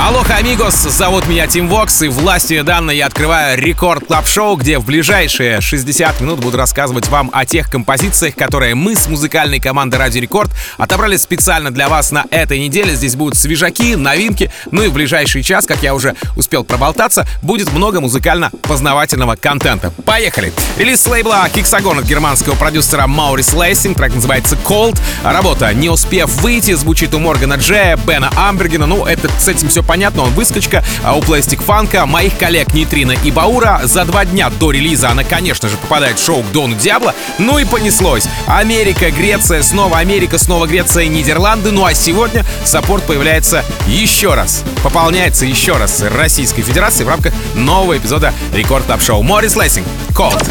Алоха, амигос, зовут меня Тим Вокс, и властью данной я открываю Record Club Show где в ближайшие 60 минут буду рассказывать вам о тех композициях, которые мы с музыкальной командой Радио Рекорд отобрали специально для вас на этой неделе. Здесь будут свежаки, новинки, ну и в ближайший час, как я уже успел проболтаться, будет много музыкально-познавательного контента. Поехали! Релиз с лейбла Hexagon от германского продюсера Маурис Лейсинг, трек называется Cold. Работа «Не успев выйти» звучит у Моргана Джея, Бена Амбергена, ну это с этим все понятно, он выскочка, а у Plastic Фанка, моих коллег Нитрина и Баура за два дня до релиза она, конечно же, попадает в шоу к Дону Диабло, ну и понеслось. Америка, Греция, снова Америка, снова Греция, Нидерланды, ну а сегодня саппорт появляется еще раз, пополняется еще раз Российской Федерации в рамках нового эпизода Record Club Show. Морис Лессинг, Cold.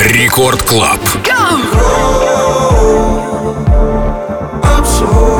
Record Club. I'm so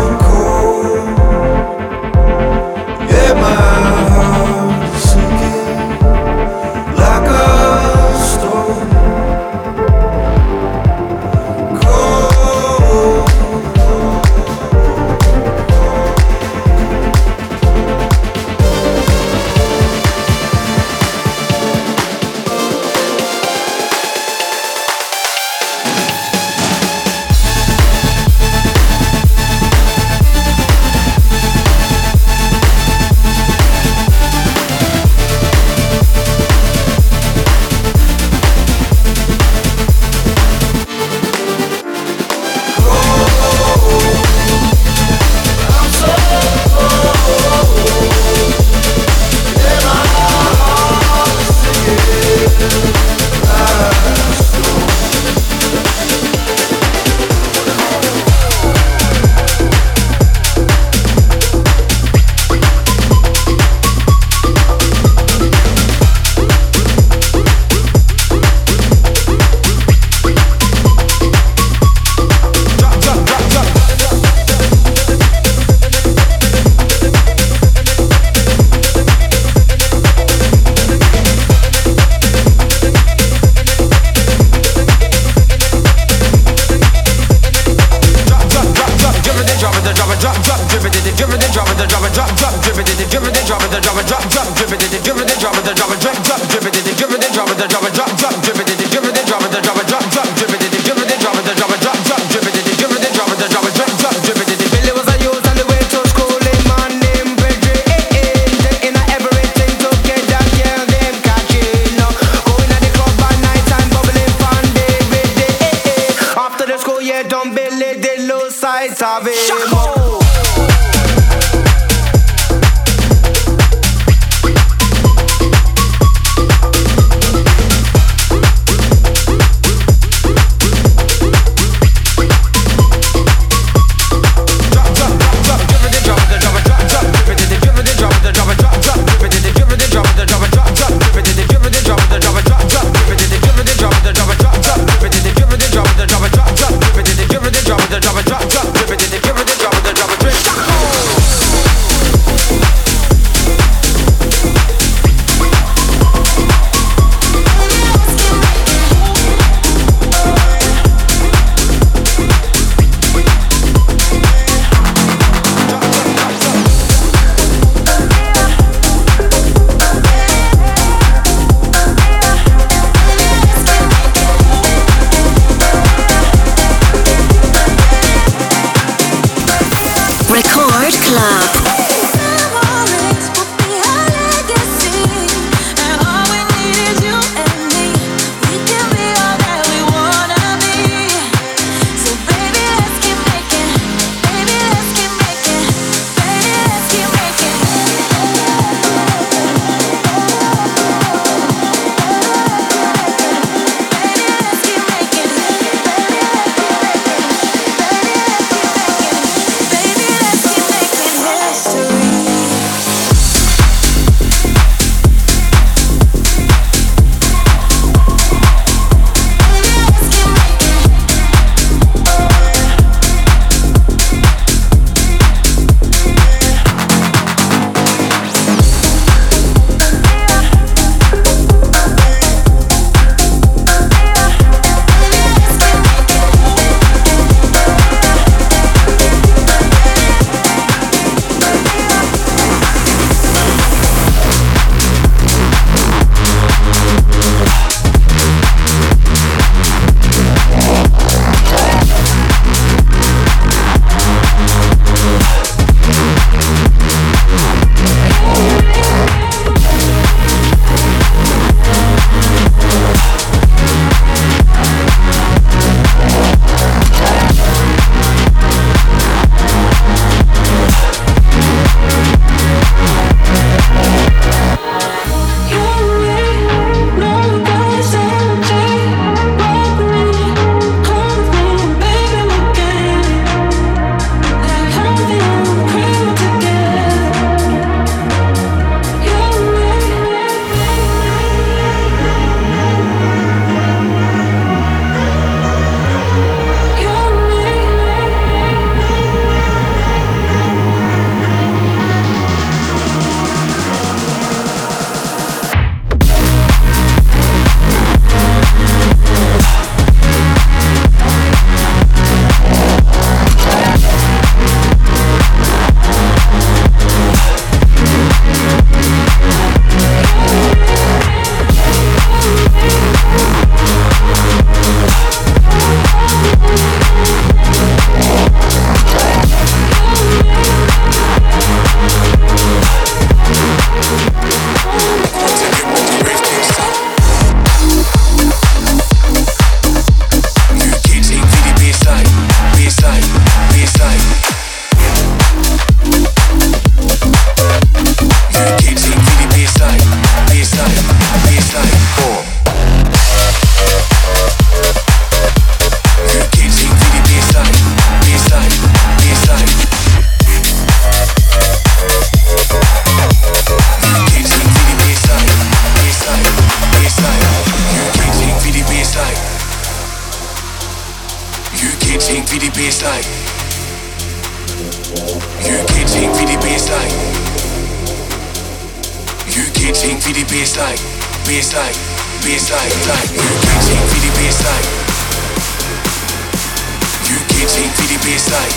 baseline.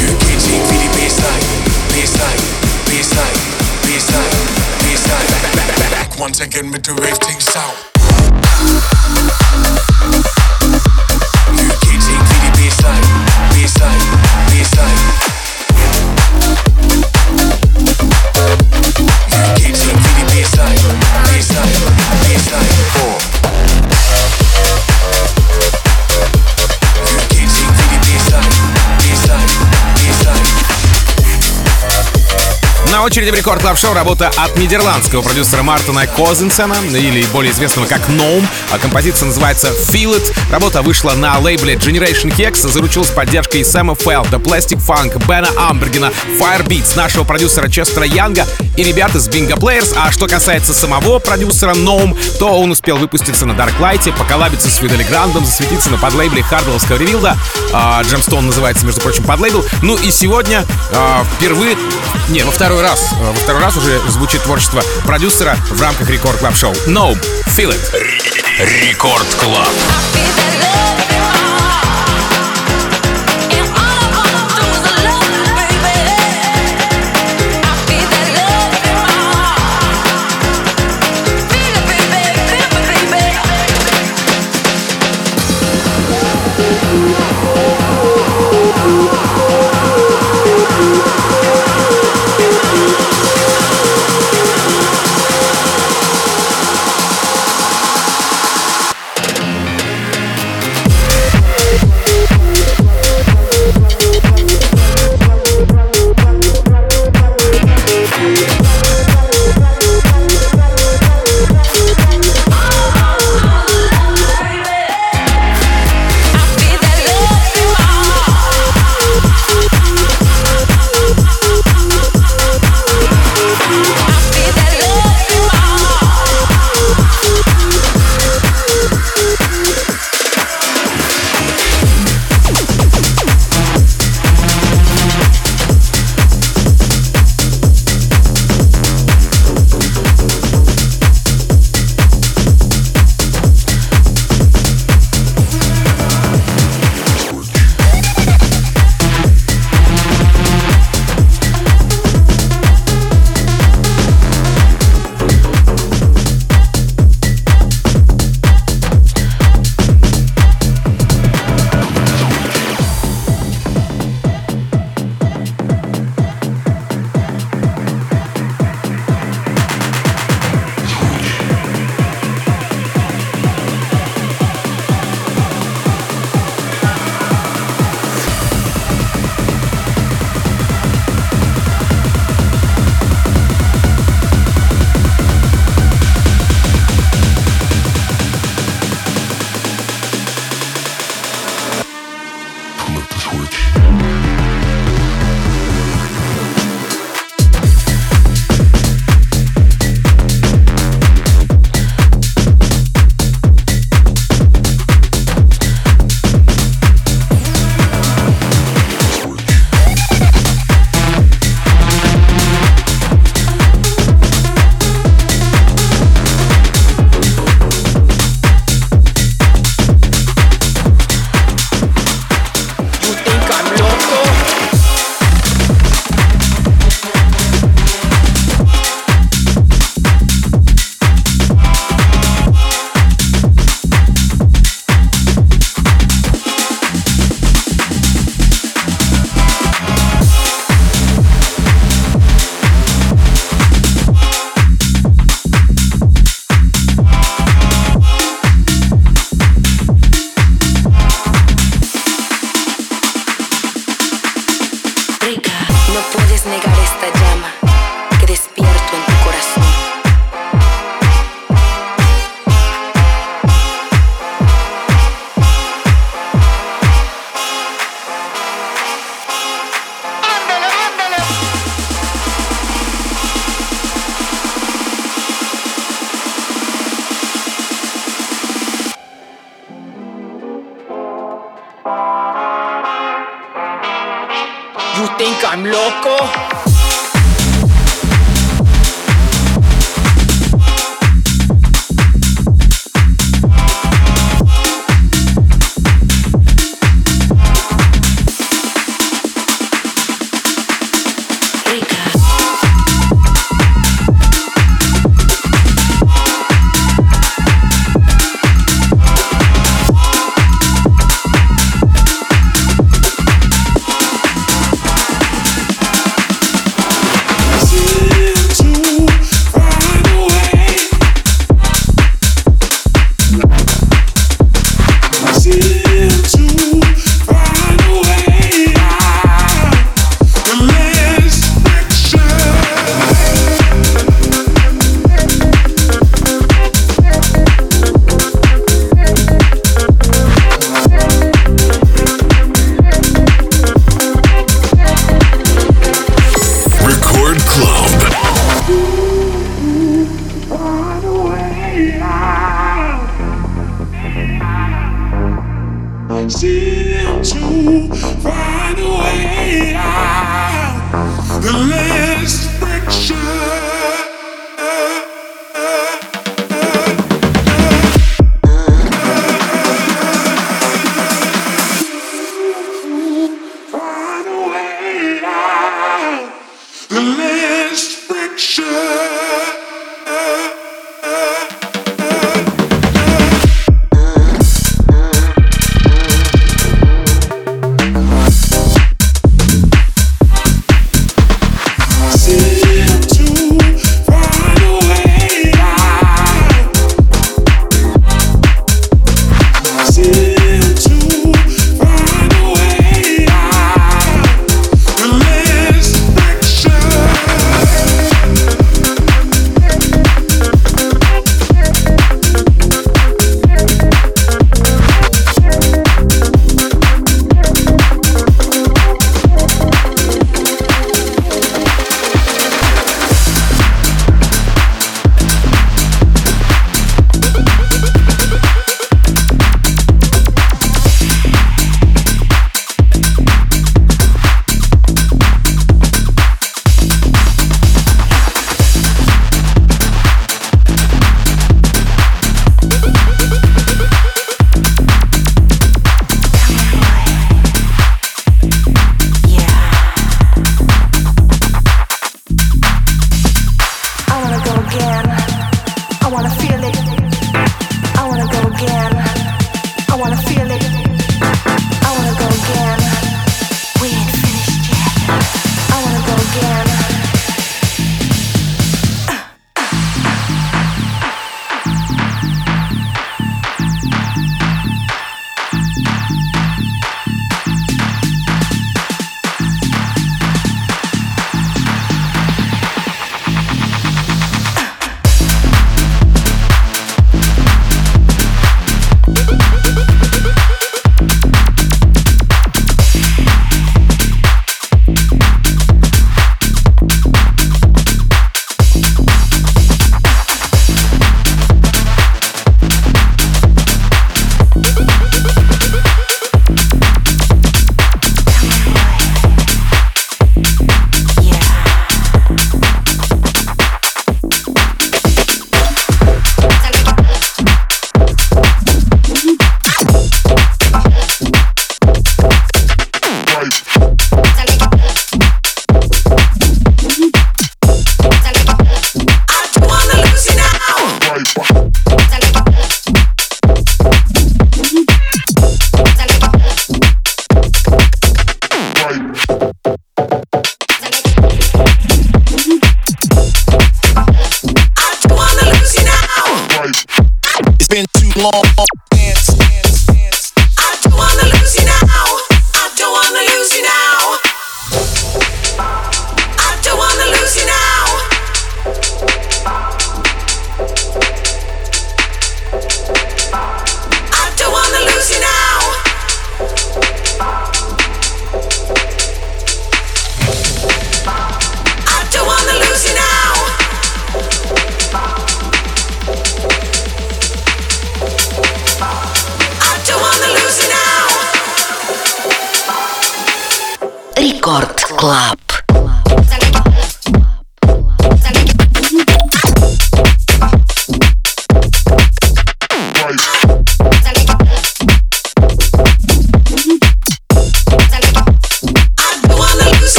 You can take me to baseline. Back, once again with the rave thing sound. You can take me to baseline, baseline, baseline. На очереди в Record Club Show работа от нидерландского продюсера Мартина Козинсена, или более известного как Gnome. А Композиция называется Feel It. Работа вышла на лейбле Generation HEX, заручилась поддержкой Сэма The Plastic Funk, Бена Амбергена, Firebeats, нашего продюсера Честера Янга и ребят из Bingo Players. А что касается самого продюсера Gnome, то он успел выпуститься на Darklight, поколабиться с Fedde Le Grand ом, засветиться на подлейбле Хардвеллского Revealed а. Gemstone называется, между прочим, подлейбл. Ну и сегодня а, впервые, не, во второй раз, а, во второй раз уже звучит творчество продюсера в рамках Record Club Show. Gnome, Feel It. Record Club.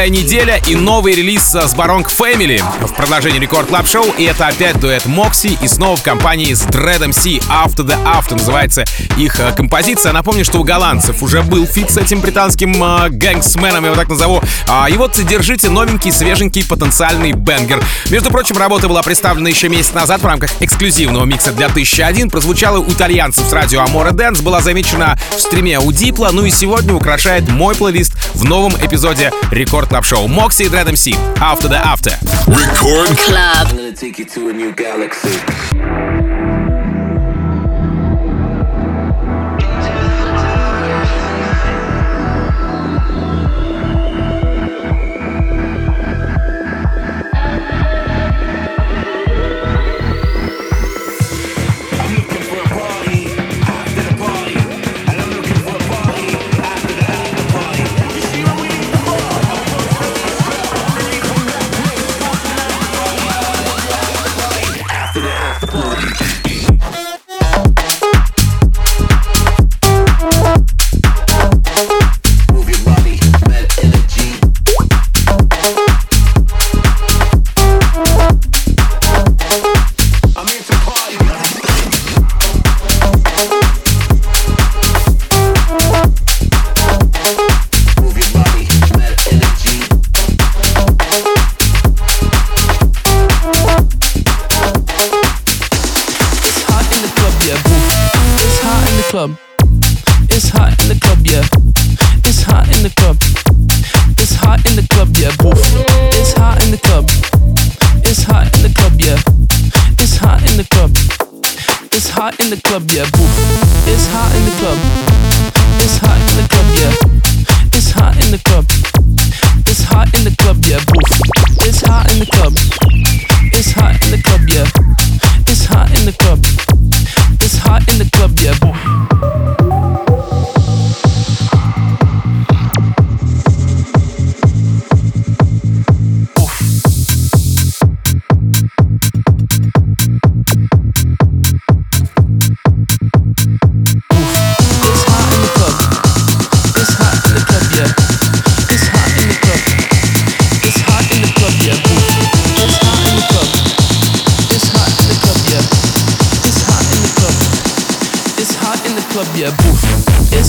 Новая неделя и новый релиз с Barong Family в продолжении Record Club Show. И это опять дуэт Moksi и снова в компании с Dread MC After the After называется их э, композиция. Напомню, что у голландцев уже был фит с этим британским э, гэнгсменом, я его так назову. А, и вот держите новенький, свеженький потенциальный banger. Между прочим, работа была представлена еще месяц назад в рамках эксклюзивного микса для 1001. Прозвучала у итальянцев с радио m2o Dance, была замечена в стриме у Дипла, ну и сегодня украшает мой плейлист в новом эпизоде Рекорд Клаб Шоу. Мокси и Dread MC. After the After. Record Club.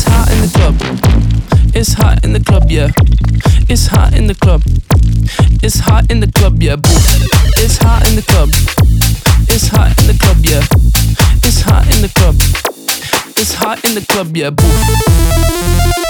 Hot in the club. It's hot in the club, yeah. It's hot in the club. It's hot in the club, yeah. Boo. It's hot in the club. It's hot in the club, yeah. It's hot in the club. It's hot in the club, yeah. Boo.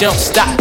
don't stop.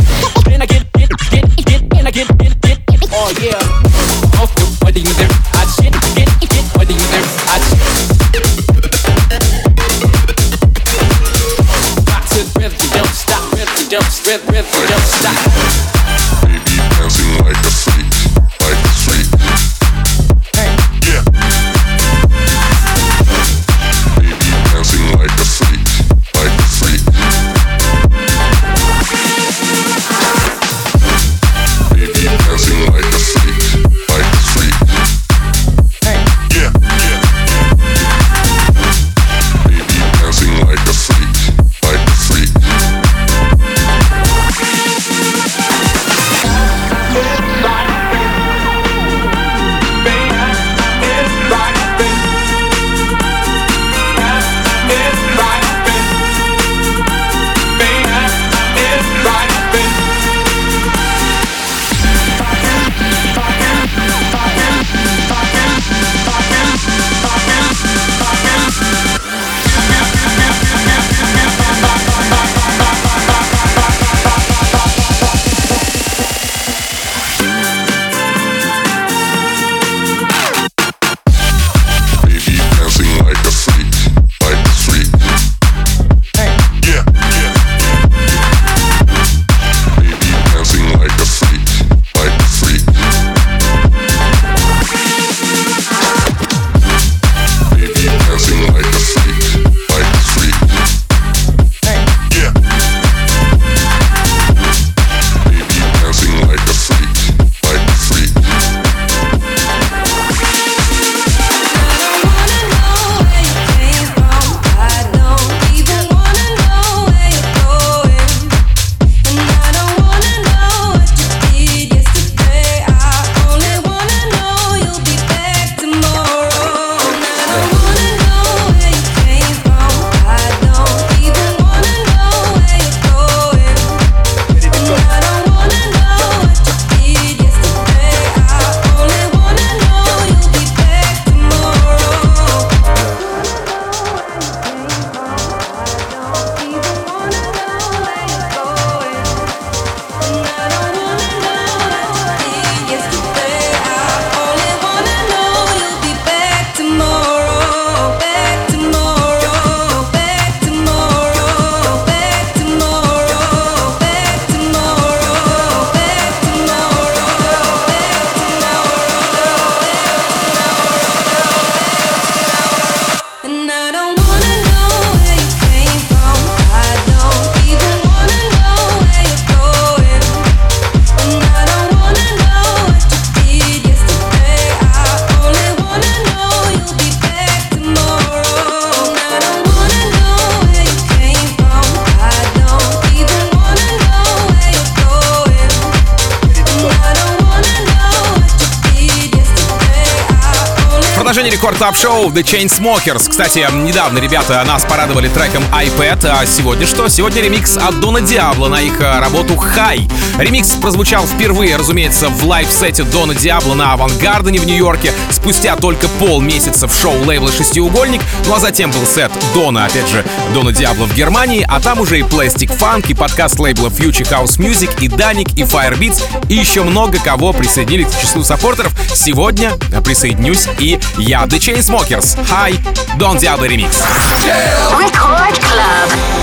продолжение Record Club Show The Chainsmokers. Кстати, недавно ребята нас порадовали треком iPad. А сегодня что? Сегодня ремикс от Дона Диабло на их э, работу High. Ремикс прозвучал впервые, разумеется, в live-сете Дона Диабло на Avant Gardner в Нью-Йорке спустя только полмесяца в шоу лейбла «Шестиугольник». Ну а затем был сет Дона, опять же, Дона Диабло в Германии, а там уже и Plastic Funk, и подкаст лейбла Future House Music, и Dannic, и Firebeats, и еще много кого присоединили к числу саппортеров. Сегодня присоединюсь и Я The Chainsmokers. Hi, Don Diablo Remix. Record Club.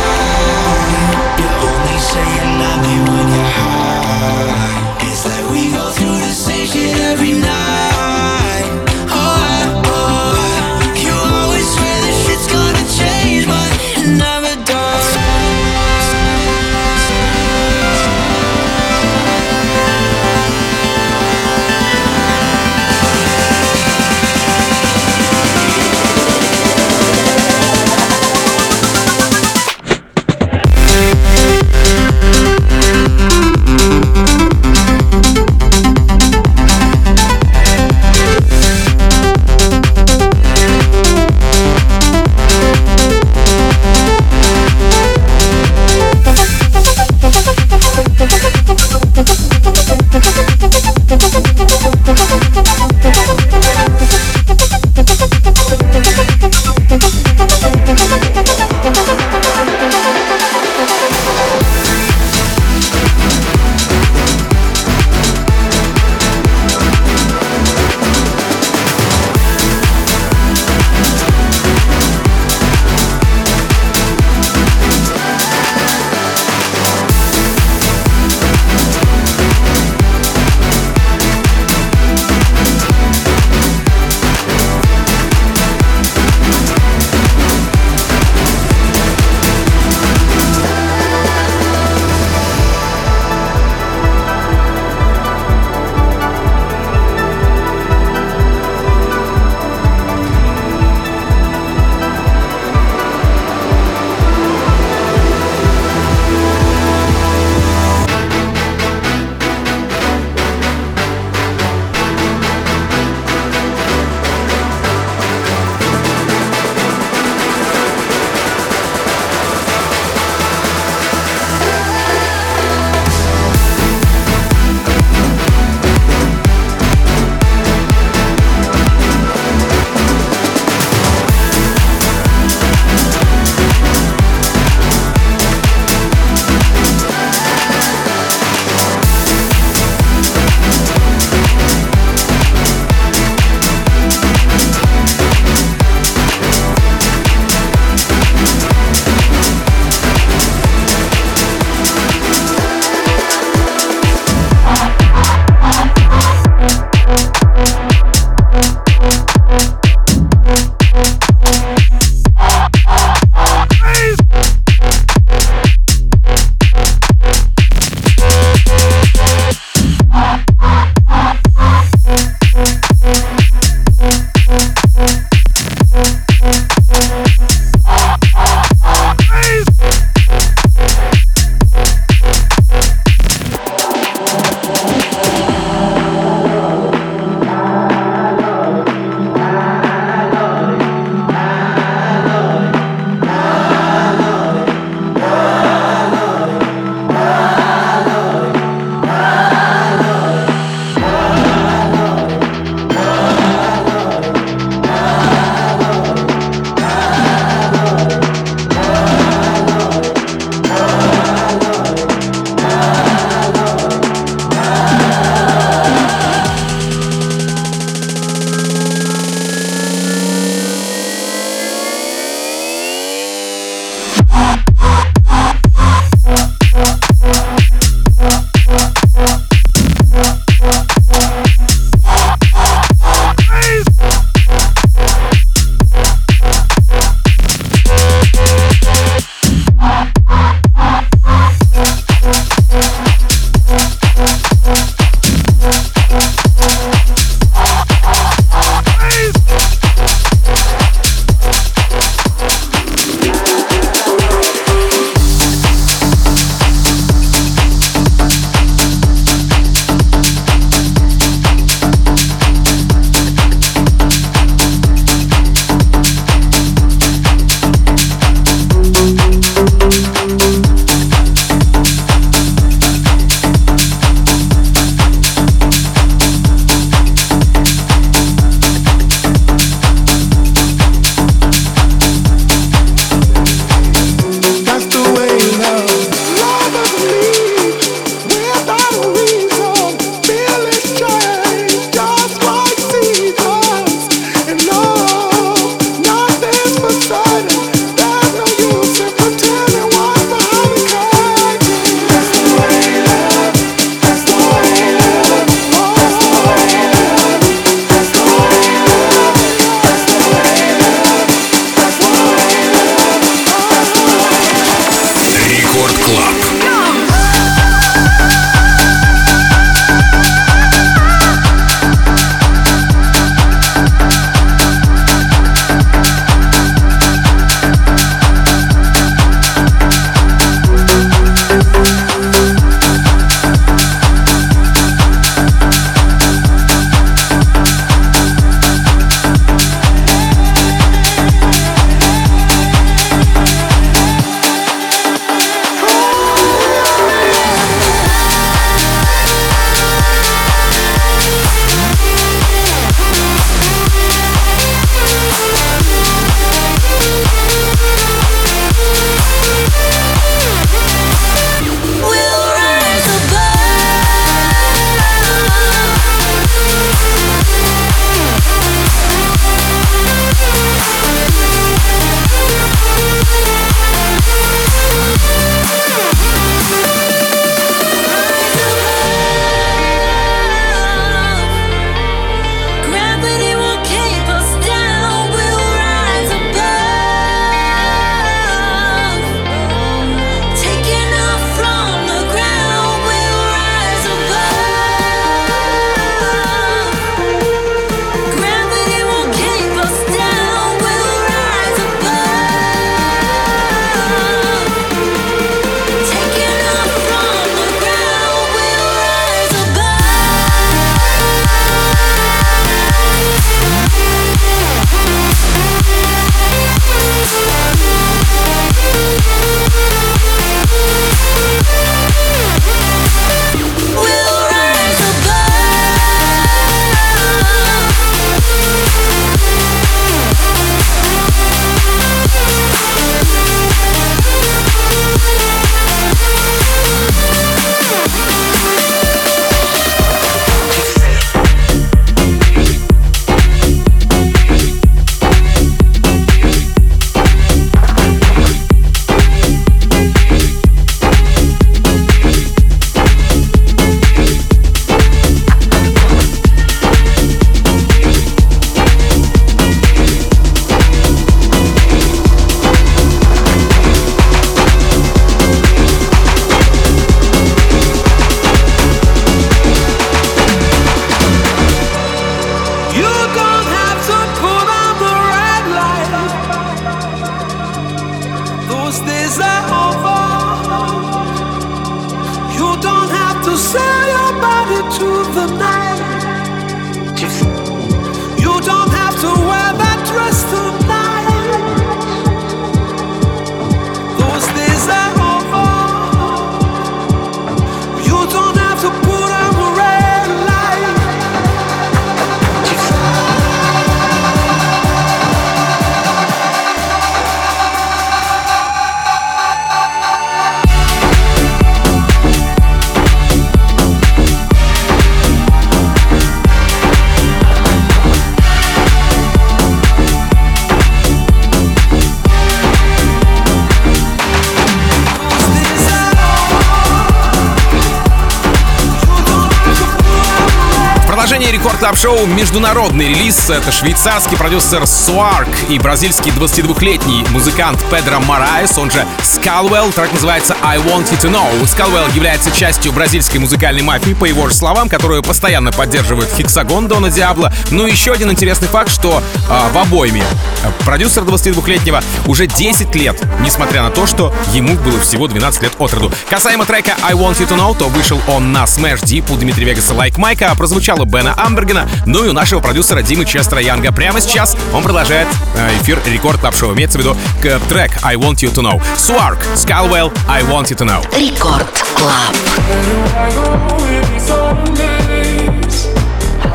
Продолжении рекорд клаб шоу международный релиз. Это швейцарский продюсер Суарк и бразильский 22-летний музыкант Педро Мораес, он же Скалвелл. Трек называется I Want You To Know. Скалвелл является частью бразильской музыкальной мафии, по его же словам, которую постоянно поддерживает Хексагон Дона Диабло. Ну и еще один интересный факт, что э, в обойме э, продюсер 22-летнего уже 10 лет, несмотря на то, что ему было всего 12 лет от роду. Касаемо трека I Want You To Know, то вышел он на Smash Deep у Дмитрия Вегаса Like Майка, а прозвучало Бена Амбергена, ну и у нашего продюсера Димы Честера Янга. Прямо сейчас он продолжает э, эфир рекорд клаб шоу имеется в виду к трек I Want You To Know. Суарк, Скалвелл, I Want You To Know. Рекорд Клаб.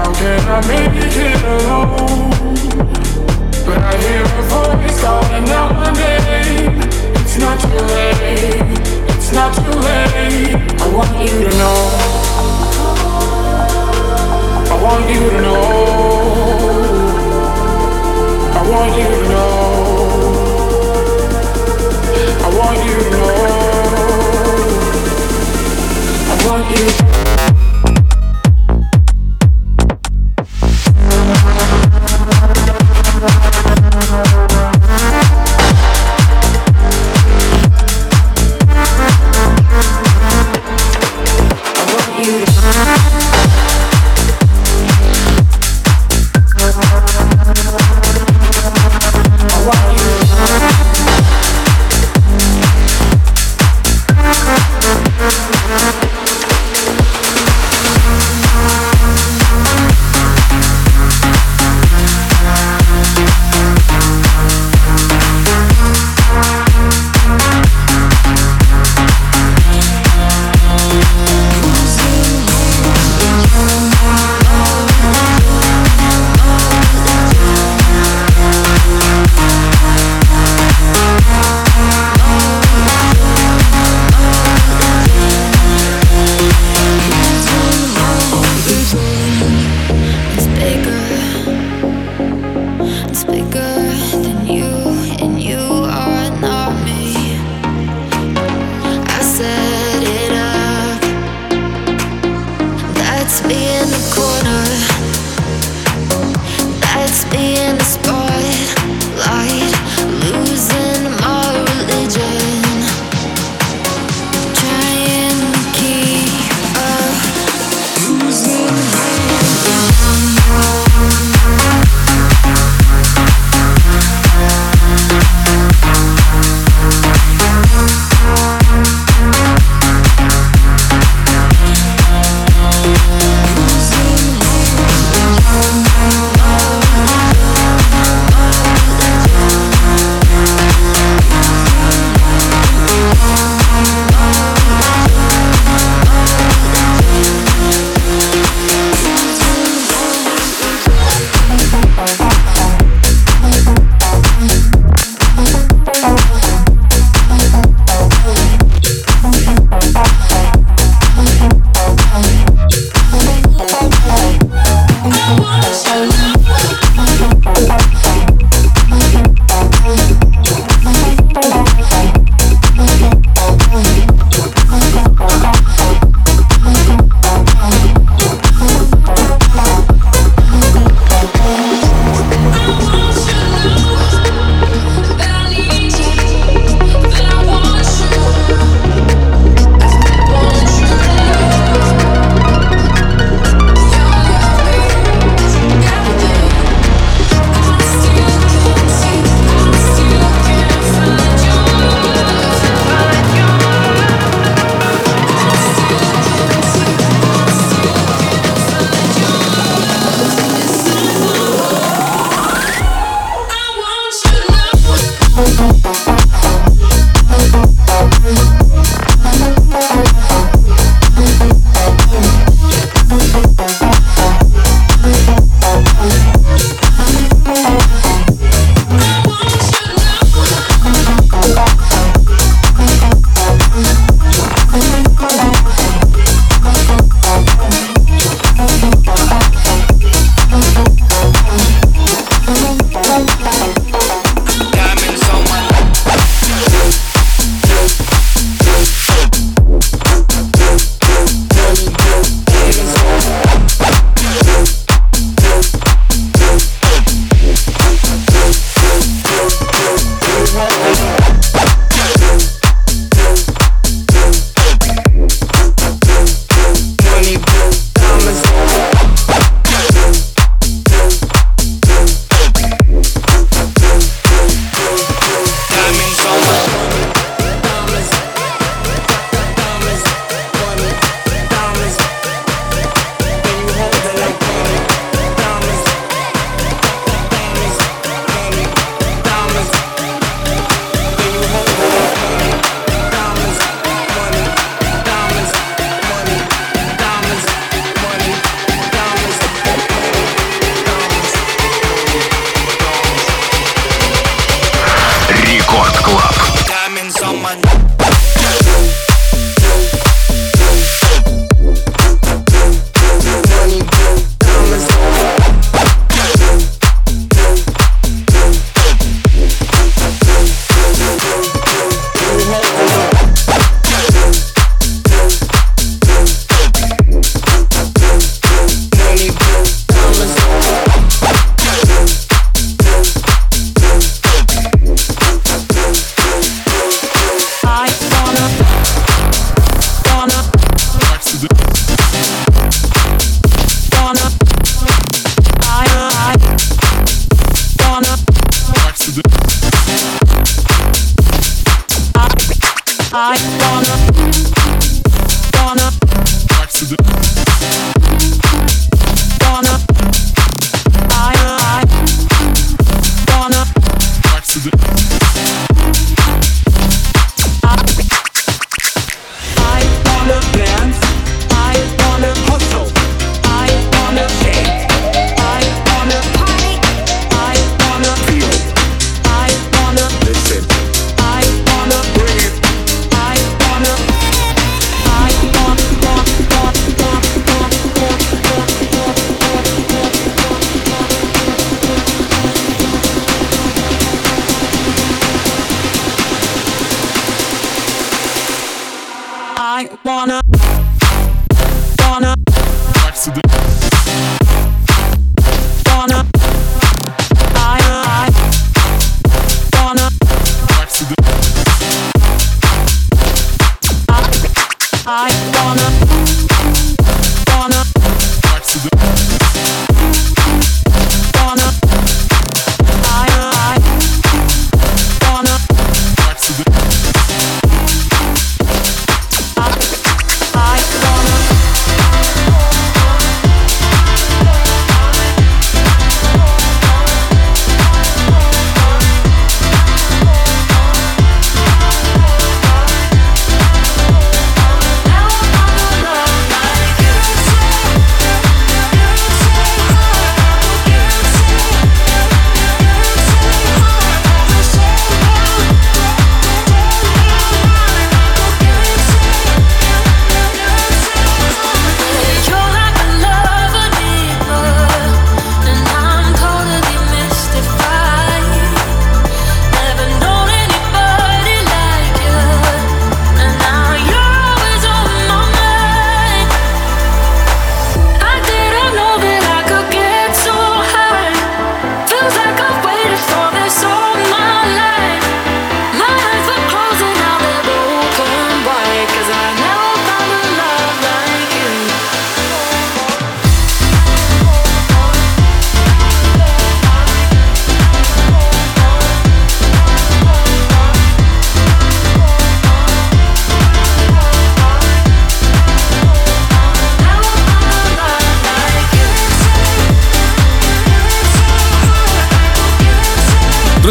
How can I make it alone? But I hear a voice calling out my name. It's not too late. It's not too late. I want you to know. I want you to know. I want you to know. I want you to know. I want you.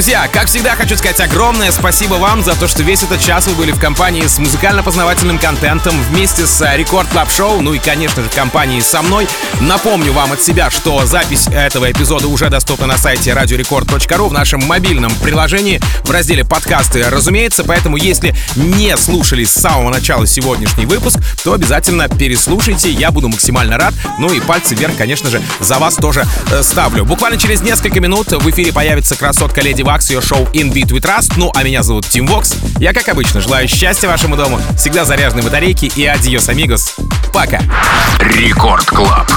Друзья, как всегда, хочу сказать огромное спасибо вам за то, что весь этот час вы были в компании с музыкально-познавательным контентом вместе с э, Record Club Show, ну и, конечно же, в компании со мной. Напомню вам от себя, что запись этого эпизода уже доступна на сайте radiorecord.ru в нашем мобильном приложении в разделе подкасты, разумеется, поэтому если не слушали с самого начала сегодняшний выпуск, то обязательно переслушайте, я буду максимально рад. Ну и пальцы вверх, конечно же, за вас тоже э, ставлю. Буквально через несколько минут в эфире появится красотка Lady Waks, ее шоу In Beat We Trust. Ну, а меня зовут Tim Vox. Я, как обычно, желаю счастья вашему дому, всегда заряженной батарейки и adiós, amigos. Пока! Record Club.